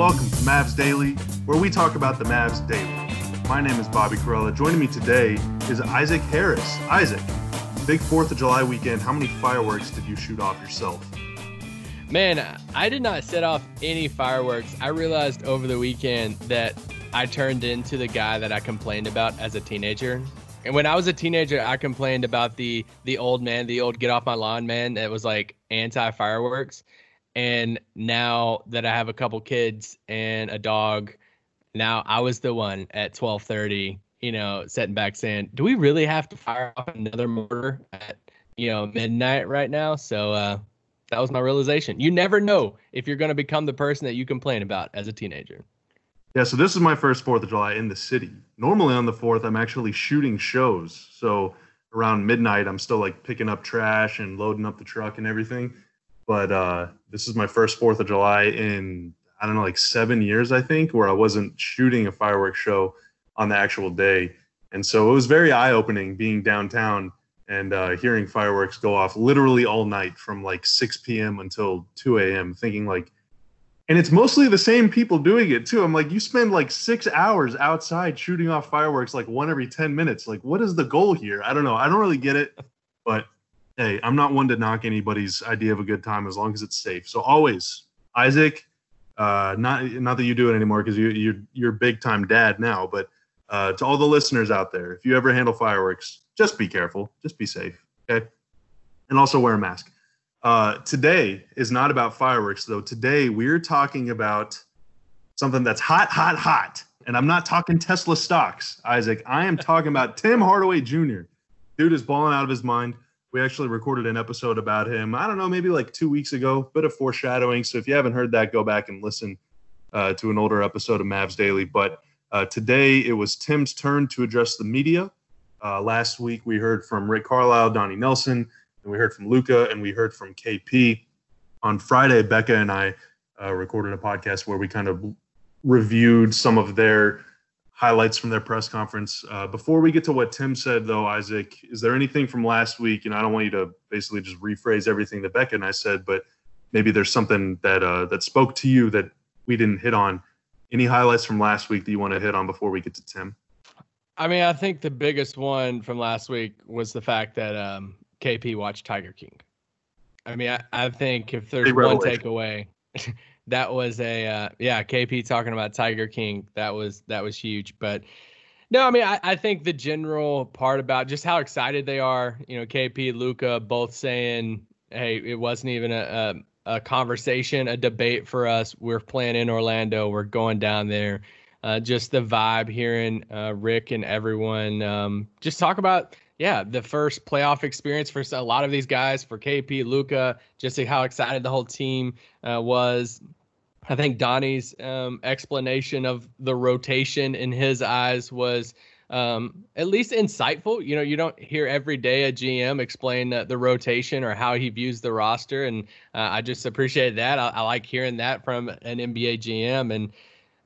welcome to Mavs Daily, where we talk about the Mavs daily. My name is Bobby Karalla. Joining me today is Isaac Harris. Isaac, big 4th of July weekend. How many fireworks did you shoot off yourself? Man, I did not set off any fireworks. I realized over the weekend that I turned into the guy that I complained about as a teenager. And when I was a teenager, I complained about the the old man, the old get off my lawn man that was like anti fireworks. And now that I have a couple kids and a dog, now I was the one at 12:30, you know, setting back saying, "Do we really have to fire off another mortar at, you know, midnight right now?" So uh that was my realization. You never know if you're going to become the person that you complain about as a teenager. Yeah, so this is my first 4th of July in the city. Normally on the 4th, I'm actually shooting shows. So around midnight, I'm still like picking up trash and loading up the truck and everything. But uh, this is my first 4th of July in, I don't know, like seven years, I think, where I wasn't shooting a fireworks show on the actual day. And so it was very eye opening being downtown and uh, hearing fireworks go off literally all night from like 6 p.m. until 2 a.m., thinking like, and it's mostly the same people doing it too. I'm like, you spend like six hours outside shooting off fireworks like one every 10 minutes. Like, what is the goal here? I don't know. I don't really get it. But hey, I'm not one to knock anybody's idea of a good time as long as it's safe. So always, Isaac, uh, not not that you do it anymore because you you're you're big time dad now, but uh, to all the listeners out there, if you ever handle fireworks, just be careful, just be safe, okay, and also wear a mask. Uh, today is not about fireworks, though. Today we're talking about something that's hot, hot, hot. And I'm not talking Tesla stocks, Isaac. I am talking about Tim Hardaway Jr. Dude is balling out of his mind. We actually recorded an episode about him, I don't know, maybe like two weeks ago, bit of foreshadowing. So if you haven't heard that, go back and listen uh, to an older episode of Mavs Daily. But uh, today it was Tim's turn to address the media. Uh, last week we heard from Rick Carlisle, Donnie Nelson, and we heard from Luka, and we heard from KP. On Friday, Becca and I uh, recorded a podcast where we kind of reviewed some of their highlights from their press conference. Uh, before we get to what Tim said, though, Isaac, is there anything from last week? And I don't want you to basically just rephrase everything that Becca and I said, but maybe there's something that uh, that spoke to you that we didn't hit on. Any highlights from last week that you want to hit on before we get to Tim? I mean, I think the biggest one from last week was the fact that um, KP watched Tiger King. I mean, I, I think if there's one takeaway, that was a uh, yeah, KP talking about Tiger King. That was that was huge. But no, I mean, I, I think the general part about just how excited they are. You know, KP, luka both saying, "Hey, it wasn't even a, a, a conversation, a debate for us. We're playing in Orlando. We're going down there." Uh, just the vibe hearing uh, Rick and everyone um, just talk about yeah, the first playoff experience for a lot of these guys, for KP, Luka, just how excited the whole team uh, was. I think Donnie's um, explanation of the rotation in his eyes was um, at least insightful. You know, you don't hear every day a GM explain uh, the rotation or how he views the roster, and uh, I just appreciate that. I, I, like hearing that from an NBA GM, and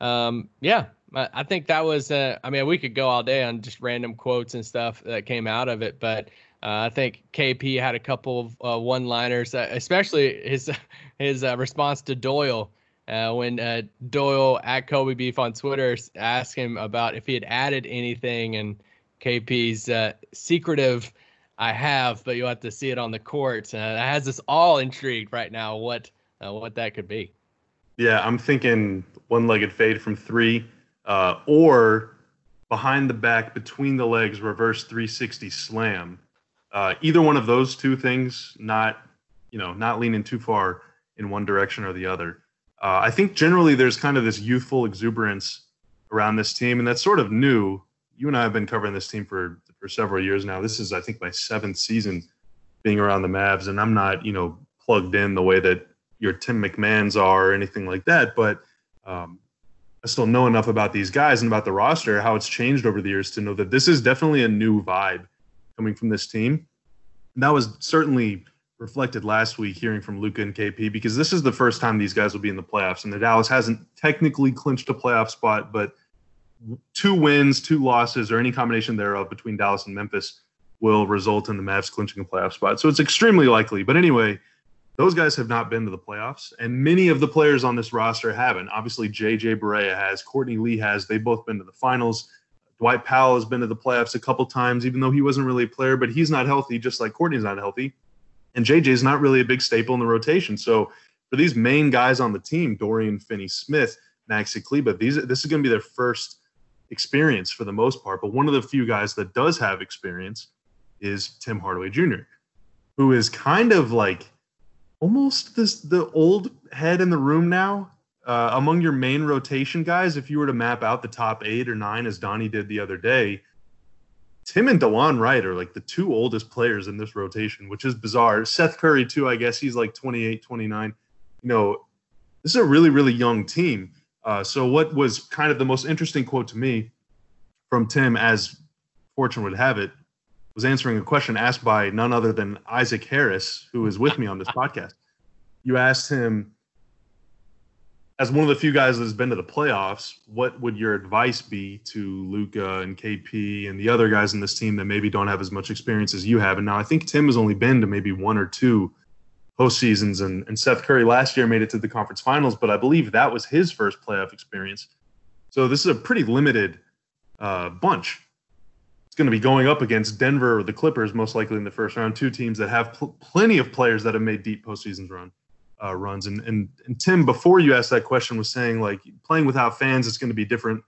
um, yeah, I think that was. Uh, I mean, we could go all day on just random quotes and stuff that came out of it, but uh, I think KP had a couple of uh, one-liners, uh, especially his his response to Doyle uh, when uh, Doyle at Kobe Beef on Twitter asked him about if he had added anything, and KP's uh, secretive. I have, but you'll have to see it on the court. that has us all intrigued right now. What what that could be. Yeah, I'm thinking one-legged fade from three uh, or behind the back, between the legs, reverse 360 slam. Uh, either one of those two things, not you know, not leaning too far in one direction or the other. Uh, I think generally there's kind of this youthful exuberance around this team, and that's sort of new. You and I have been covering this team for for several years now. This is, I think, my seventh season being around the Mavs, and I'm not, you know, plugged in the way that your Tim McMahon's are or anything like that. But um, I still know enough about these guys and about the roster, how it's changed over the years to know that this is definitely a new vibe coming from this team. And that was certainly reflected last week hearing from Luka and KP because this is the first time these guys will be in the playoffs. And the Dallas hasn't technically clinched a playoff spot, but two wins, two losses, or any combination thereof between Dallas and Memphis will result in the Mavs clinching a playoff spot. So it's extremely likely. But anyway, Those guys have not been to the playoffs, and many of the players on this roster haven't. Obviously, JJ Barea has, Courtney Lee has. They've both been to the finals. Dwight Powell has been to the playoffs a couple times, even though he wasn't really a player, but he's not healthy, just like Courtney's not healthy. And JJ is not really a big staple in the rotation. So for these main guys on the team, Dorian Finney Smith, Maxi Kleber, these this is going to be their first experience for the most part. But one of the few guys that does have experience is Tim Hardaway Jr., who is kind of like almost this the old head in the room now. Uh, among your main rotation guys, if you were to map out the top eight or nine, as Donnie did the other day, Tim and Delon Wright are like the two oldest players in this rotation, which is bizarre. Seth Curry, too, I guess he's like 28, 29. You know, this is a really, really young team. Uh, so, what was kind of the most interesting quote to me from Tim, as fortune would have it, was answering a question asked by none other than Isaac Harris, who is with me on this podcast. You asked him, as one of the few guys that has been to the playoffs, what would your advice be to Luka and KP and the other guys in this team that maybe don't have as much experience as you have? And now I think Tim has only been to maybe one or two postseasons, and, and Seth Curry last year made it to the conference finals, but I believe that was his first playoff experience. So this is a pretty limited uh, bunch. It's going to be going up against Denver or the Clippers, most likely in the first round, two teams that have pl- plenty of players that have made deep postseasons run uh, runs. And, and and Tim, before you asked that question, was saying like playing without fans is going to be different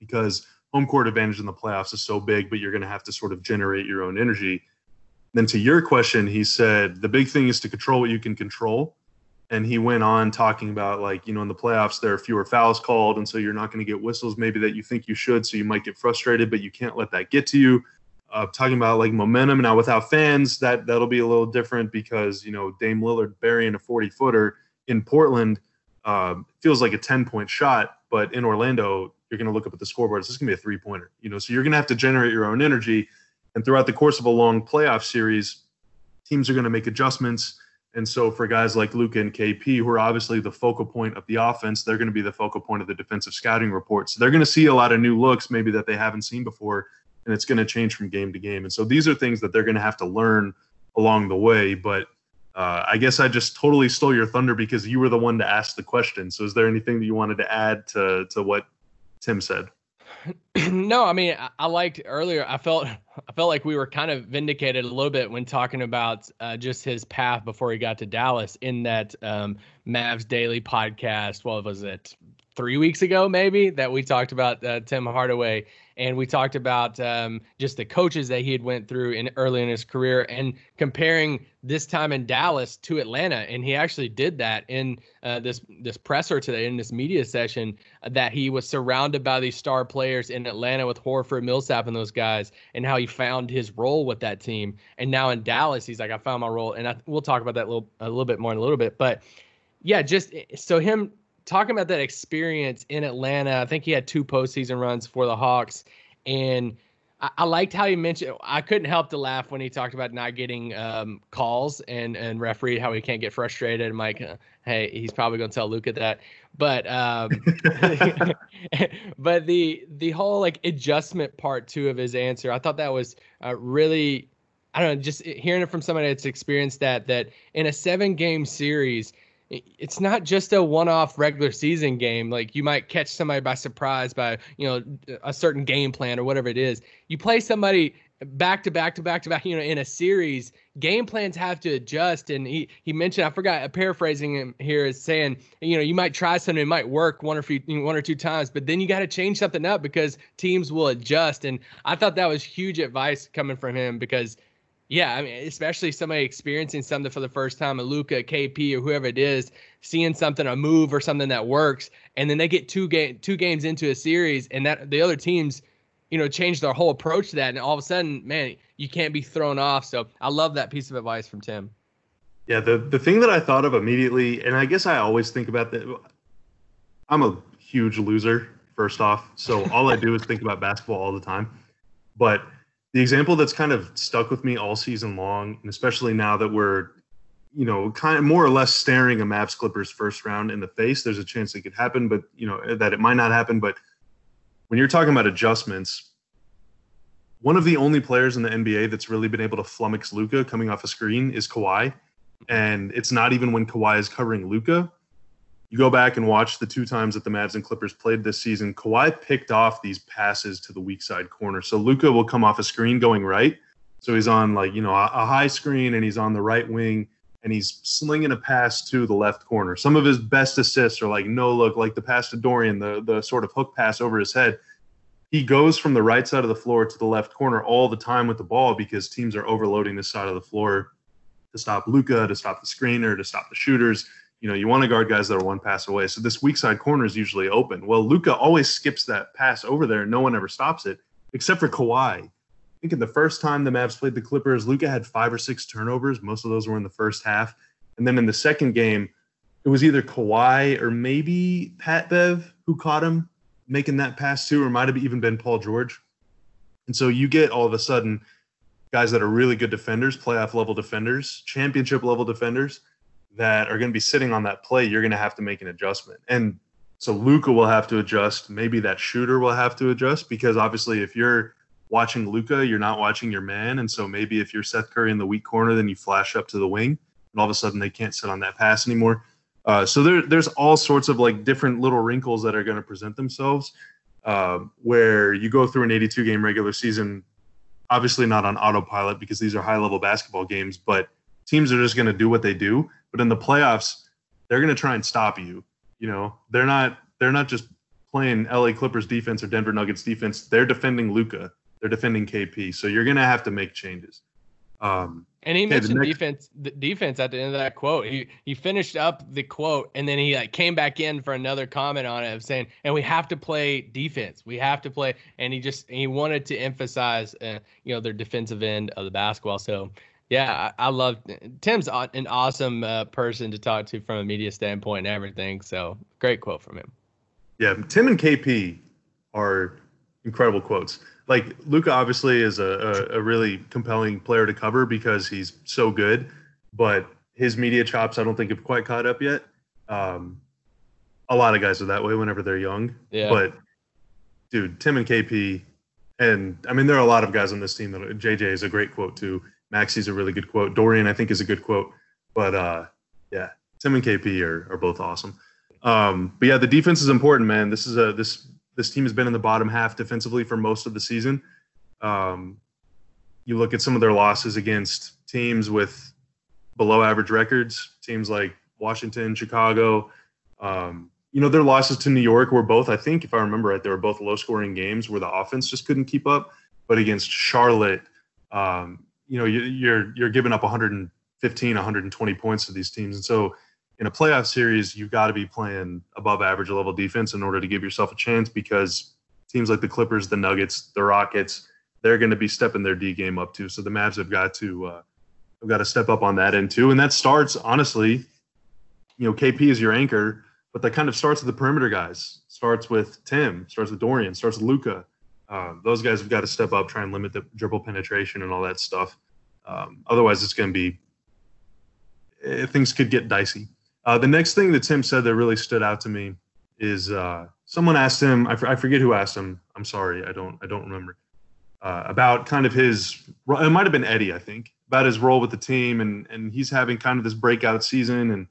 because home court advantage in the playoffs is so big, but you're going to have to sort of generate your own energy. Then to your question, he said the big thing is to control what you can control. And he went on talking about like, you know, in the playoffs there are fewer fouls called, and so you're not going to get whistles maybe that you think you should, so you might get frustrated, but you can't let that get to you. Talking about like momentum now without fans, that that'll be a little different because you know Dame Lillard burying a 40 footer in Portland uh, feels like a 10 point shot, but in Orlando you're going to look up at the scoreboard. It's just going to be a three pointer, you know. So you're going to have to generate your own energy and throughout the course of a long playoff series, teams are going to make adjustments. And so for guys like Luka and KP, who are obviously the focal point of the offense, they're going to be the focal point of the defensive scouting report. So they're going to see a lot of new looks, maybe that they haven't seen before, and it's going to change from game to game. And so these are things that they're going to have to learn along the way. But uh, I guess I just totally stole your thunder because you were the one to ask the question. So is there anything that you wanted to add to to what Tim said? no, I mean, I, I, liked earlier. I felt, I felt like we were kind of vindicated a little bit when talking about uh, just his path before he got to Dallas in that um, Mavs Daily podcast. What was it? Three weeks ago, maybe that we talked about uh, Tim Hardaway and we talked about um, just the coaches that he had went through in early in his career and comparing this time in Dallas to Atlanta. And he actually did that in uh, this this presser today in this media session uh, that he was surrounded by these star players in Atlanta with Horford, Millsap, and those guys, and how he found his role with that team. And now in Dallas, he's like, I found my role, and I, we'll talk about that a little a little bit more in a little bit, but. Yeah, just eh, so him talking about that experience in Atlanta, I think he had two postseason runs for the Hawks, and I, I liked how he mentioned. I couldn't help to laugh when he talked about not getting um, calls and and referee how he can't get frustrated. I'm like, uh, hey, he's probably gonna tell Luka that, but um, but the the whole like adjustment part too of his answer, I thought that was uh, really. I don't know, just hearing it from somebody that's experienced that, that in a seven game series, it's not just a one-off regular season game. Like you might catch somebody by surprise by you know a certain game plan or whatever it is. You play somebody back to back to back to back you know in a series game plans have to adjust. And he he mentioned i forgot paraphrasing him here is saying you know you might try something it might work one or few one or two times but then you got to change something up because teams will adjust. And i thought that was huge advice coming from him because yeah, I mean, especially somebody experiencing something for the first time, a Luka, KP, or whoever it is, seeing something, a move or something that works, and then they get two game two games into a series, and that the other teams, you know, change their whole approach to that, and all of a sudden, man, you can't be thrown off. So I love that piece of advice from Tim. Yeah, the the thing that I thought of immediately, and I guess I always think about that. I'm a huge loser, first off, so all I do is think about basketball all the time, but the example that's kind of stuck with me all season long, and especially now that we're, you know, kind of more or less staring a Mavs Clippers first round in the face. There's a chance it could happen, but you know that it might not happen. But when you're talking about adjustments, one of the only players in the NBA that's really been able to flummox Luka coming off a screen is Kawhi. and it's not even when Kawhi is covering Luka. You go back and watch the two times that the Mavs and Clippers played this season. Kawhi picked off these passes to the weak side corner. So Luka will come off a screen going right. So he's on like, you know, a, high screen and he's on the right wing and he's slinging a pass to the left corner. Some of his best assists are like no look, like the pass to Dorian, the the sort of hook pass over his head. He goes from the right side of the floor to the left corner all the time with the ball because teams are overloading this side of the floor to stop Luka, to stop the screener, to stop the shooters. You know, you want to guard guys that are one pass away. So this weak side corner is usually open. Well, Luka always skips that pass over there, no one ever stops it except for Kawhi. I think in the first time the Mavs played the Clippers, Luka had five or six turnovers. Most of those were in the first half. And then in the second game, it was either Kawhi or maybe Pat Bev who caught him making that pass too, or might have even been Paul George. And so you get all of a sudden guys that are really good defenders, playoff level defenders, championship level defenders that are going to be sitting on that play. You're going to have to make an adjustment. And so Luka will have to adjust. Maybe that shooter will have to adjust because obviously if you're watching Luka, you're not watching your man. And so maybe if you're Seth Curry in the weak corner, then you flash up to the wing and all of a sudden they can't sit on that pass anymore. Uh, so there, there's all sorts of like different little wrinkles that are going to present themselves uh, where you go through an 82 game regular season obviously not on autopilot because these are high level basketball games, but teams are just going to do what they do. But in the playoffs, they're going to try and stop you. You know, they're not they're not just playing LA Clippers defense or Denver Nuggets defense. They're defending Luka. They're defending KP. So you're going to have to make changes. Um, and he mentioned next, defense, the defense at the end of that quote. He he finished up the quote and then he like came back in for another comment on it of saying, and we have to play defense. We have to play, and he just he wanted to emphasize, uh, you know, their defensive end of the basketball. So yeah, I, I love Tim's an awesome uh, person to talk to from a media standpoint and everything. So great quote from him. Yeah, Tim and KP are incredible quotes like Luka obviously is a, a, a, really compelling player to cover because he's so good, but his media chops I don't think have quite caught up yet. Um, a lot of guys are that way whenever they're young. Yeah. But dude, Tim and KP, and I mean there are a lot of guys on this team that JJ is a great quote too. Maxi's a really good quote. Dorian I think is a good quote. But uh, yeah, Tim and KP are, are both awesome. Um, but yeah, the defense is important, man. This is a this this team has been in the bottom half defensively for most of the season. Um, you look at some of their losses against teams with below average records, teams like Washington, Chicago. Um, you know, their losses to New York were both, I think, if I remember right, they were both low scoring games where the offense just couldn't keep up. But against Charlotte, um, you know, you, you're you're giving up 115, 120 points to these teams, and so in a playoff series, you've got to be playing above average level defense in order to give yourself a chance because teams like the Clippers, the Nuggets, the Rockets, they're going to be stepping their D game up too. So the Mavs have got to uh, have got to step up on that end too. And that starts honestly, you know, KP is your anchor, but that kind of starts with the perimeter guys. Starts with Tim, starts with Dorian, starts with Luka. Uh, those guys have got to step up, try and limit the dribble penetration and all that stuff. Um, otherwise, it's going to be eh, things could get dicey. Uh, the next thing that Tim said that really stood out to me is uh, someone asked him. I, f- I forget who asked him. I'm sorry, I don't. I don't remember. Uh, about kind of his. It might have been Eddie, I think, about his role with the team, and and he's having kind of this breakout season, and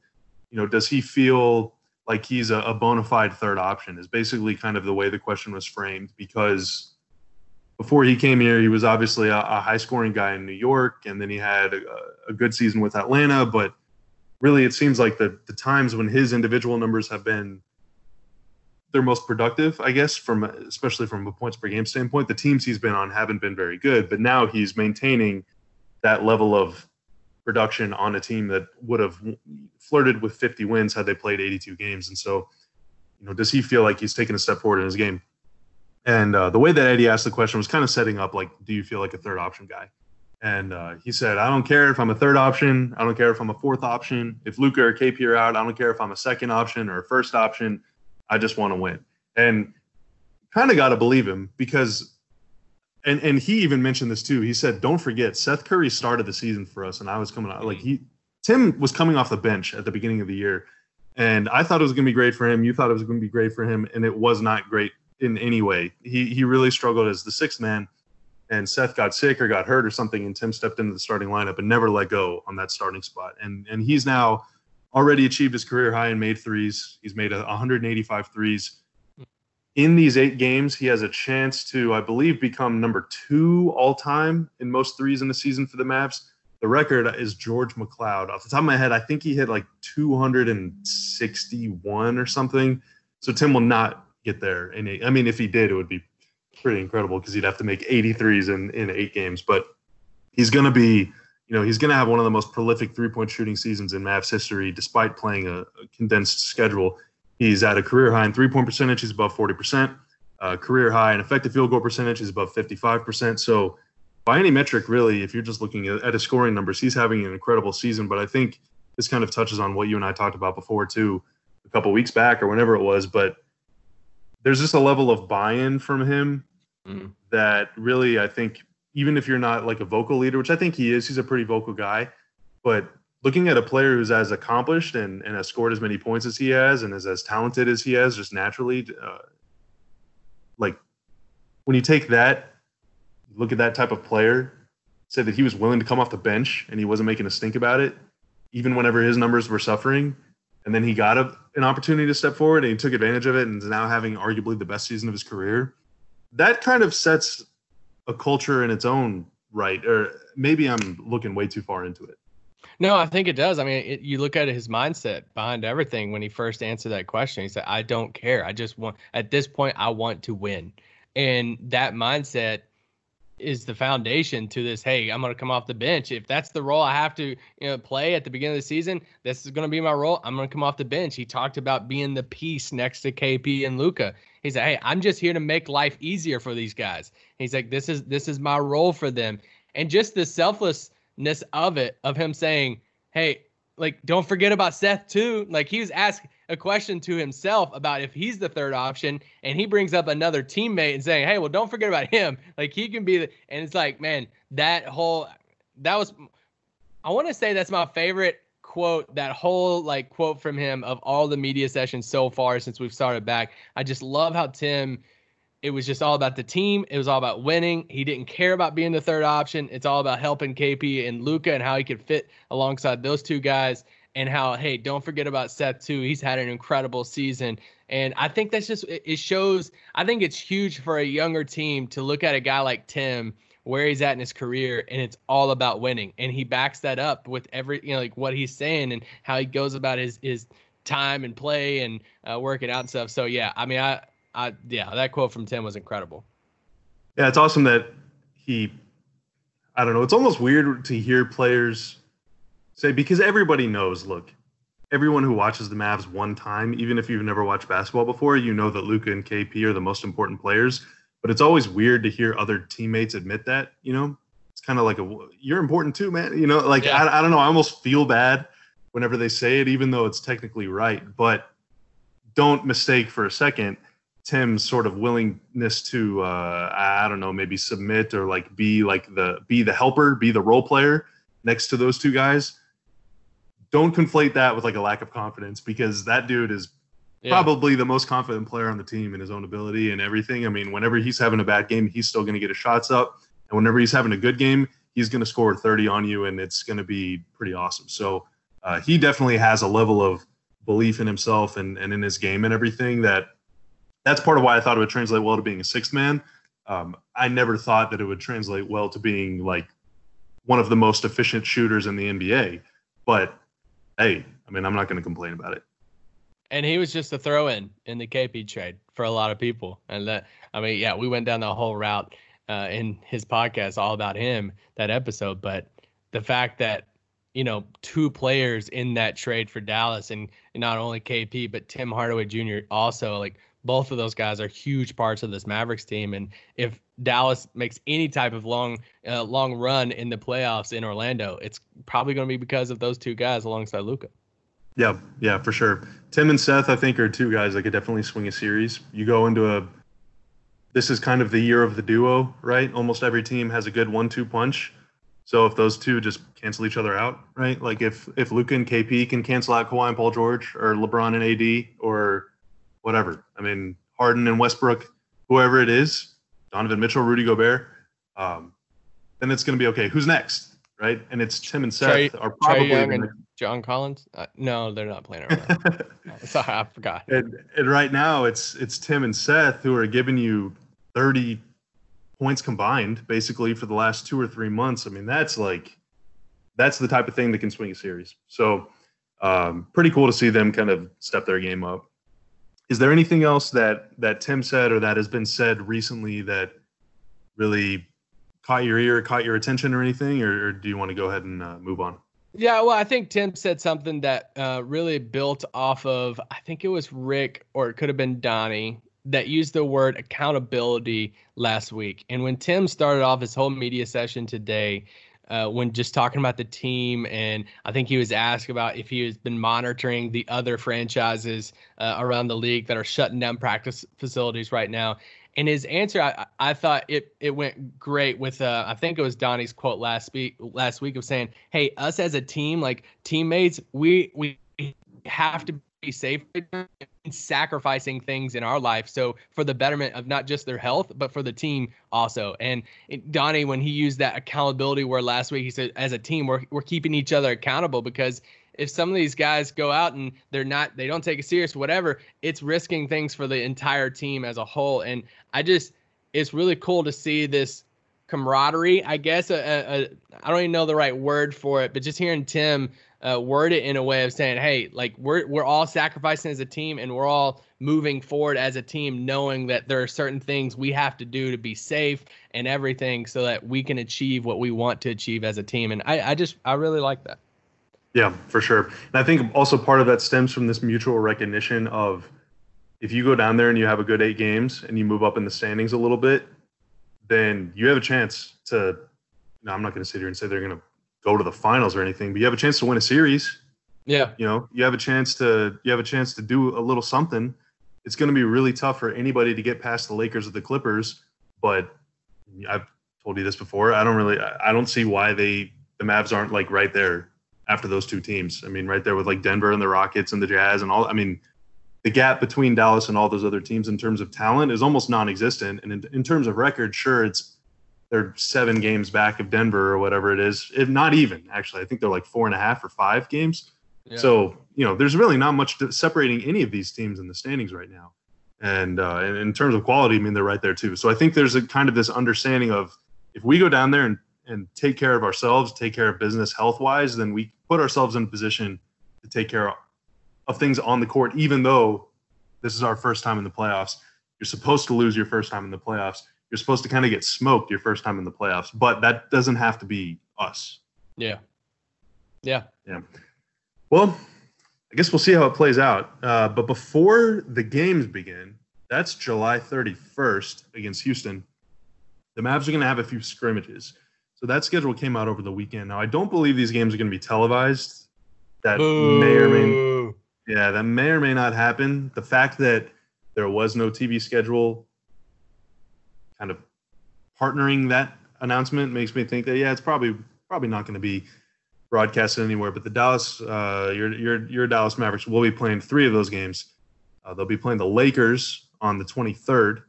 you know, does he feel like he's a, a bona fide third option? Is basically kind of the way the question was framed because before he came here, he was obviously a, a high scoring guy in New York, and then he had a, a good season with Atlanta, but really it seems like the the times when his individual numbers have been their most productive, I guess, from especially from a points per game standpoint. The teams he's been on haven't been very good, but now he's maintaining that level of production on a team that would have flirted with 50 wins had they played 82 games. And so, you know, does he feel like he's taken a step forward in his game? And uh, the way that Eddie asked the question was kind of setting up like, do you feel like a third option guy? And uh, he said, I don't care if I'm a third option. I don't care if I'm a fourth option. If Luka or KP are out, I don't care if I'm a second option or a first option. I just want to win. And kind of got to believe him because, and, and he even mentioned this too. He said, don't forget, Seth Curry started the season for us. And I was coming out like he, Tim was coming off the bench at the beginning of the year. And I thought it was going to be great for him. You thought it was going to be great for him. And it was not great in any way. He, he really struggled as the sixth man and Seth got sick or got hurt or something, and Tim stepped into the starting lineup and never let go on that starting spot. And and he's now already achieved his career high in made threes. He's made 185 threes. In these eight games, he has a chance to, I believe, become number two all time in most threes in the season for the Mavs. The record is George McCloud. Off the top of my head, I think he hit like 261 or something. So Tim will not get there. In eight. I mean, if he did, it would be pretty incredible because he'd have to make 83s in, in eight games. But he's going to be, you know, he's going to have one of the most prolific three point shooting seasons in Mavs history, despite playing a, a, condensed schedule. He's at a career high in three point percentage. He's above 40%. Uh, career high in effective field goal percentage is above 55%. So, by any metric, really, if you're just looking at, at his scoring numbers, he's having an incredible season. But I think this kind of touches on what you and I talked about before, too, a couple weeks back or whenever it was. But there's just a level of buy-in from him mm. that really I think even if you're not like a vocal leader, which I think he is, he's a pretty vocal guy, but looking at a player who's as accomplished and, and has scored as many points as he has and is as talented as he has just naturally uh, like when you take that look at that type of player said that he was willing to come off the bench and he wasn't making a stink about it even whenever his numbers were suffering and then he got a, an opportunity to step forward and he took advantage of it and is now having arguably the best season of his career. That kind of sets a culture in its own right, or maybe I'm looking way too far into it. No, I think it does. I mean, it, you look at his mindset behind everything when he first answered that question. He said, "I don't care. I just want at this point I want to win." And that mindset is the foundation to this. Hey, I'm going to come off the bench. If that's the role I have to you know, play at the beginning of the season, this is going to be my role. I'm going to come off the bench. He talked about being the piece next to KP and Luka. He said, "Hey, I'm just here to make life easier for these guys." He's like, "This is this is my role for them," and just the selflessness of it, of him saying, "Hey, like don't forget about Seth too." Like he was asked a question to himself about if he's the third option and he brings up another teammate and saying, "Hey, well, don't forget about him. Like he can be the." And it's like, man, that whole that was. I want to say that's my favorite quote. That whole like quote from him of all the media sessions so far since we've started back. I just love how Tim. It was just all about the team. It was all about winning. He didn't care about being the third option. It's all about helping KP and Luka and how he could fit alongside those two guys and how hey don't forget about seth too. He's had an incredible season. And i think that's just it shows i think it's huge for a younger team to look at a guy like tim where he's at in his career and it's all about winning. And he backs that up with every you know like what he's saying and how he goes about his his time and play and uh, working out and stuff. So yeah i mean i i yeah that quote from tim was incredible. Yeah it's awesome that he i don't know it's almost weird to hear players say because everybody knows. Look, everyone who watches the Mavs one time, even if you've never watched basketball before, you know that Luka and KP are the most important players. But it's always weird to hear other teammates admit that. You know, it's kind of like a you're important too, man. You know, like yeah. I, I don't know. I almost feel bad whenever they say it, even though it's technically right. But don't mistake for a second Tim's sort of willingness to uh, I don't know maybe submit or like be like the be the helper, be the role player next to those two guys don't conflate that with like a lack of confidence because that dude is yeah. probably the most confident player on the team in his own ability and everything. I mean, whenever he's having a bad game, he's still going to get his shots up, and whenever he's having a good game, he's going to score 30 on you, and it's going to be pretty awesome. So uh, he definitely has a level of belief in himself and, and in his game and everything that that's part of why I thought it would translate well to being a sixth man. Um, I never thought that it would translate well to being like one of the most efficient shooters in the NBA, but hey, I mean, I'm not going to complain about it. And he was just a throw in in the KP trade for a lot of people. And that, I mean, yeah, we went down the whole route uh, in his podcast all about him that episode. But the fact that, you know, two players in that trade for Dallas and not only KP, but Tim Hardaway Jr. also like both of those guys are huge parts of this Mavericks team. And if Dallas makes any type of long, uh, long run in the playoffs in Orlando, it's probably going to be because of those two guys alongside Luka. Yeah, yeah, for sure. Tim and Seth, I think, are two guys that could definitely swing a series. You go into a, this is kind of the year of the duo, right? Almost every team has a good one-two punch. So if those two just cancel each other out, right? Like if if Luka and KP can cancel out Kawhi and Paul George, or LeBron and AD, or whatever. I mean, Harden and Westbrook, whoever it is, Donovan Mitchell, Rudy Gobert, um, then it's going to be okay. Who's next, right? And it's Tim and Seth Trae, are probably Young and John Collins. Uh, no, they're not playing around. Sorry, I forgot. And, and right now it's it's Tim and Seth who are giving you thirty points combined basically for the last two or three months. I mean, that's like that's the type of thing that can swing a series. So um, pretty cool to see them kind of step their game up. Is there anything else that that Tim said or that has been said recently that really caught your ear, caught your attention, or anything, or, or do you want to go ahead and uh, move on? Yeah, well, I think Tim said something that uh, really built off of. I think it was Rick, or it could have been Donnie, that used the word accountability last week. And when Tim started off his whole media session today, uh, when just talking about the team, and I think he was asked about if he has been monitoring the other franchises uh, around the league that are shutting down practice facilities right now. And his answer, I, I thought it it went great with uh, I think it was Donnie's quote last week last week of saying, "Hey, us as a team, like teammates, we we have to be safe sacrificing things in our life so for the betterment of not just their health but for the team also. And donnie when he used that accountability word last week he said as a team we're, we're keeping each other accountable because if some of these guys go out and they're not they don't take it serious whatever it's risking things for the entire team as a whole. And i just it's really cool to see this camaraderie i guess a, a, a, I don't even know the right word for it but just hearing tim uh, word it in a way of saying, "Hey, like we're we're all sacrificing as a team, and we're all moving forward as a team, knowing that there are certain things we have to do to be safe and everything, so that we can achieve what we want to achieve as a team." And I, I just I really like that. Yeah, for sure. And I think also part of that stems from this mutual recognition of if you go down there and you have a good eight games and you move up in the standings a little bit, then you have a chance to. No, I'm not going to sit here and say they're going to go to the finals or anything, but you have a chance to win a series. Yeah. You know, you have a chance to you have a chance to do a little something. It's going to be really tough for anybody to get past the Lakers or the Clippers, but I've told you this before. I don't really I don't see why they the Mavs aren't like right there after those two teams. I mean, right there with like Denver and the Rockets and the Jazz and all. I mean, the gap between Dallas and all those other teams in terms of talent is almost non-existent. And in, in terms of record, sure, it's they're seven games back of Denver or whatever it is. If not even actually, I think they're like four and a half or five games. Yeah. So you know, there's really not much separating any of these teams in the standings right now. And uh, in terms of quality, I mean they're right there too. So I think there's a kind of this understanding of if we go down there and and take care of ourselves, take care of business health wise, then we put ourselves in a position to take care of, of things on the court, even though this is our first time in the playoffs. You're supposed to lose your first time in the playoffs you're supposed to kind of get smoked your first time in the playoffs, but that doesn't have to be us. Yeah. Yeah. Yeah. Well, I guess we'll see how it plays out. Uh, but before the games begin, that's July 31st against Houston. The Mavs are going to have a few scrimmages. So that schedule came out over the weekend. Now, I don't believe these games are going to be televised. That Boo. may or may yeah, that may or may not happen. The fact that there was no TV schedule kind of partnering that announcement makes me think that yeah, it's probably probably not going to be broadcasted anywhere. But the Dallas, uh, your your your Dallas Mavericks will be playing three of those games. Uh, they'll be playing the Lakers on the 23rd.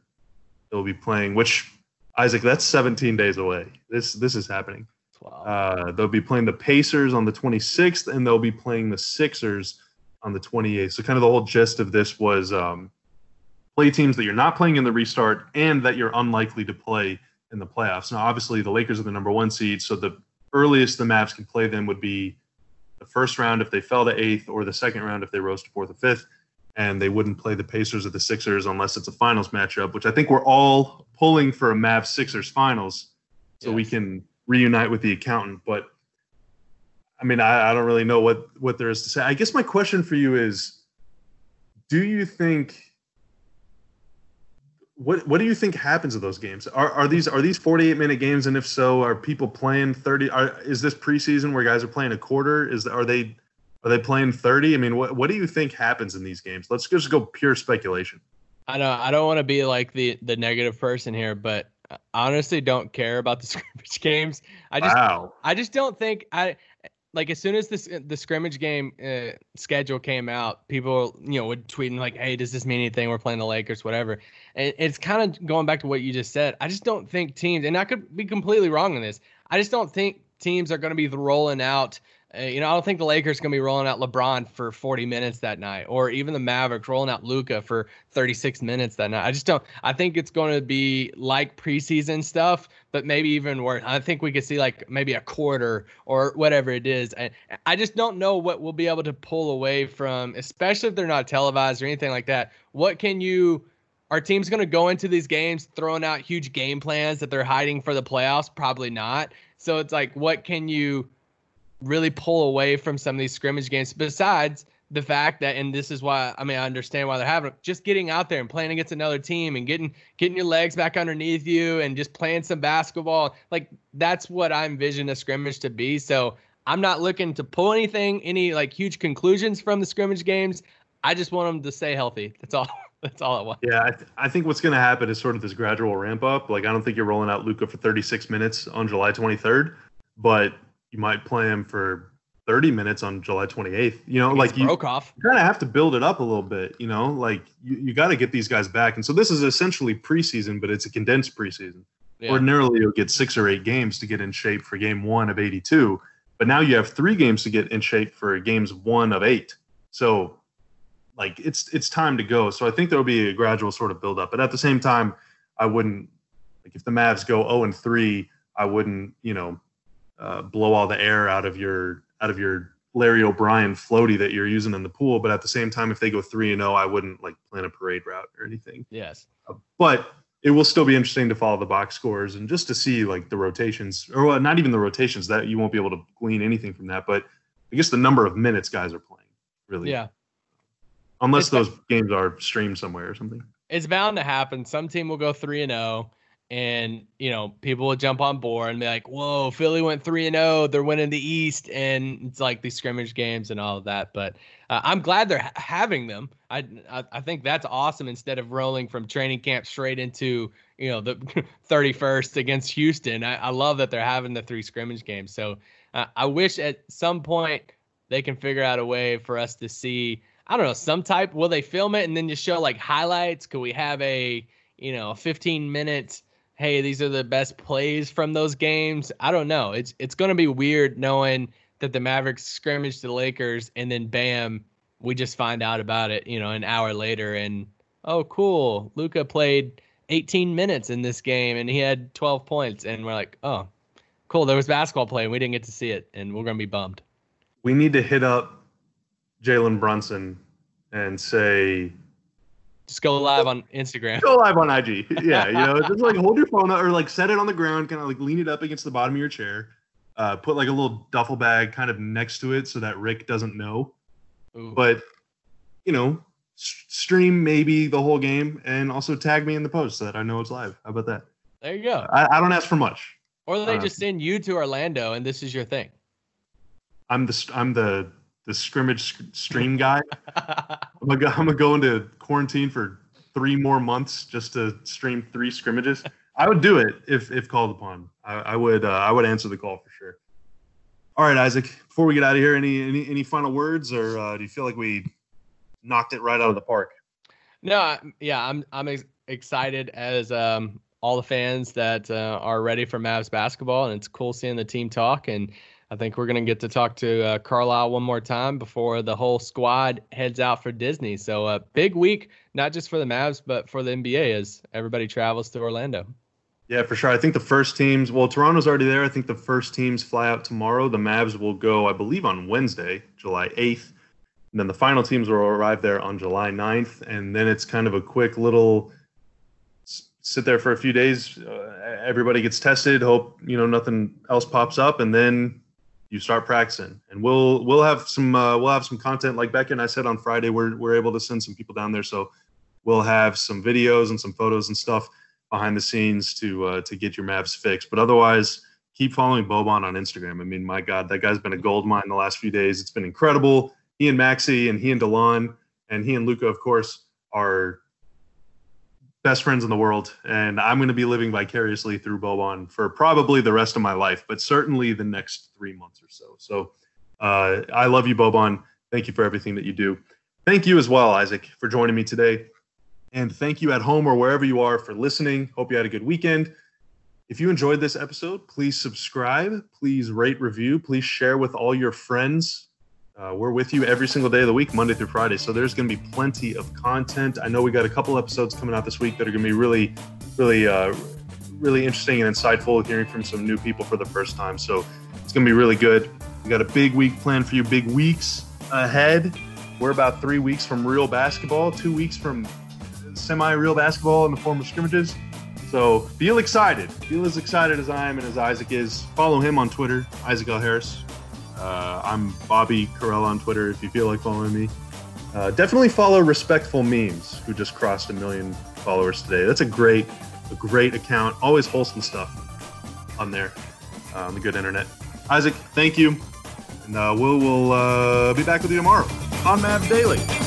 They'll be playing which Isaac, that's 17 days away. This this is happening. Wow. Uh, they'll be playing the Pacers on the 26th, and they'll be playing the Sixers on the 28th. So kind of the whole gist of this was um, play teams that you're not playing in the restart and that you're unlikely to play in the playoffs. Now, obviously, the Lakers are the number one seed, so the earliest the Mavs can play them would be the first round if they fell to eighth, or the second round if they rose to fourth or fifth. And they wouldn't play the Pacers or the Sixers unless it's a finals matchup, which I think we're all pulling for a Mavs Sixers finals so yes. we can reunite with the accountant. But I mean, I, I don't really know what what there is to say. I guess my question for you is do you think what what do you think happens to those games? Are are these are these 48 minute games? And if so, are people playing 30? Are, is this preseason where guys are playing a quarter? Is are they are they playing 30? I mean, what what do you think happens in these games? Let's just go pure speculation. I know I don't want to be like the the negative person here, but I honestly don't care about the scrimmage games. I just wow. I just don't think I like as soon as this the scrimmage game uh, schedule came out, people you know would tweet and like, "Hey, does this mean anything? We're playing the Lakers, whatever." It's kind of going back to what you just said. I just don't think teams, and I could be completely wrong on this. I just don't think teams are going to be rolling out uh, you know, I don't think the Lakers going to be rolling out LeBron for 40 minutes that night, or even the Mavericks rolling out Luka for 36 minutes that night. I just don't. I think it's going to be like preseason stuff, but maybe even worse. I think we could see like maybe a quarter or whatever it is. And I just don't know what we'll be able to pull away from, especially if they're not televised or anything like that. What can you? Our team's going to go into these games throwing out huge game plans that they're hiding for the playoffs? Probably not. So it's like, what can you? really pull away from some of these scrimmage games besides the fact that and this is why I mean I understand why they're having just getting out there and playing against another team and getting getting your legs back underneath you and just playing some basketball like that's what I envision a scrimmage to be so I'm not looking to pull anything any like huge conclusions from the scrimmage games I just want them to stay healthy that's all that's all I want yeah I, th- I think what's going to happen is sort of this gradual ramp up like I don't think you're rolling out Luka for 36 minutes on July 23rd but you might play him for 30 minutes on July 28th. You know, like you, you kind of have to build it up a little bit, you know, like you, you got to get these guys back. And so this is essentially preseason, but it's a condensed preseason. Yeah. Ordinarily, you'll get six or eight games to get in shape for game one of 82. But now you have three games to get in shape for games one of eight. So like it's it's time to go. So I think there'll be a gradual sort of build up. But at the same time, I wouldn't like if the Mavs go 0 and 3, I wouldn't, you know, uh, blow all the air out of your out of your Larry O'Brien floaty that you're using in the pool. But at the same time, if they go three and zero, oh, I wouldn't like plan a parade route or anything. Yes. Uh, but it will still be interesting to follow the box scores and just to see like the rotations, or well, not even the rotations that you won't be able to glean anything from that. But I guess the number of minutes guys are playing, really. Yeah. Unless those games are streamed somewhere or something. It's bound to happen. Some team will go three and zero, oh, and you know people will jump on board and be like whoa philly went 3 and 0 they're winning the east and it's like these scrimmage games and all of that but uh, i'm glad they're ha- having them I, I, I think that's awesome instead of rolling from training camp straight into you know the 31st against houston i, I love that they're having the three scrimmage games so uh, i wish at some point they can figure out a way for us to see i don't know some type will they film it and then just show like highlights could we have a you know 15 minutes hey, these are the best plays from those games. I don't know. It's it's to be weird knowing that the Mavericks scrimmaged the Lakers and then bam, we just find out about it, you know, an hour later and oh cool, Luka played 18 minutes in this game and he had 12 points and we're like, "Oh, cool, there was basketball play and we didn't get to see it and we're to be bummed." We need to hit up Jalen Brunson and say just go live on Instagram. Go live on IG. Yeah, you know, just like hold your phone up or like set it on the ground, kind of like lean it up against the bottom of your chair. Uh, put like a little duffel bag kind of next to it so that Rick doesn't know. Ooh. But you know, stream maybe the whole game and also tag me in the post so that I know it's live. How about that? There you go. I, I don't ask for much. Or they uh, just send you to Orlando and this is your thing. I'm the I'm the the scrimmage stream guy. I'm gonna, I'm gonna go into quarantine for three more months just to stream three scrimmages. I would do it if if called upon. I, I would uh, I would answer the call for sure. All right, Isaac. Before we get out of here, any any any final words, or uh, do you feel like we knocked it right out of the park? No, yeah, I'm I'm ex- excited as um, all the fans that uh, are ready for Mavs basketball, and it's cool seeing the team talk and I think we're going to get to talk to uh, Carlisle one more time before the whole squad heads out for Disney. So a uh, big week, not just for the Mavs, but for the NBA as everybody travels to Orlando. Yeah, for sure. I think the first teams, well, Toronto's already there. I think the first teams fly out tomorrow. The Mavs will go, I believe, on Wednesday, July 8th. And then the final teams will arrive there on July 9th. And then it's kind of a quick little sit there for a few days. Uh, everybody gets tested. Hope, you know, nothing else pops up. And then you start practicing. And we'll we'll have some uh, we'll have some content. Like Becca and I said on Friday we're we're able to send some people down there. So we'll have some videos and some photos and stuff behind the scenes to uh, to get your Mavs fixed. But otherwise keep following Boban on Instagram. I mean my god that guy's been a gold mine the last few days. It's been incredible. He and Maxi and he and Delon and he and Luka of course are best friends in the world, and I'm going to be living vicariously through Boban for probably the rest of my life, but certainly the next three months or so. So Uh, I love you, Boban. Thank you for everything that you do. Thank you as well, Isaac, for joining me today. And thank you at home or wherever you are for listening. Hope you had a good weekend. If you enjoyed this episode, please subscribe, please rate, review, please share with all your friends. Uh, we're with you every single day of the week, Monday through Friday. So there's going to be plenty of content. I know we got a couple episodes coming out this week that are going to be really, really, uh, really interesting and insightful, hearing from some new people for the first time. So it's going to be really good. We got a big week planned for you, big weeks ahead. We're about three weeks from real basketball, two weeks from semi real basketball in the form of scrimmages. So feel excited. Feel as excited as I am and as Isaac is. Follow him on Twitter, Isaac L. Harris. Uh, I'm Bobby Karalla on Twitter if you feel like following me. Uh, definitely follow Respectful Memes, who just crossed a million followers today. That's a great, a great account. Always wholesome stuff on there uh, on the good internet. Isaac, thank you. And uh, we'll, we'll uh, be back with you tomorrow on Mavs Daily.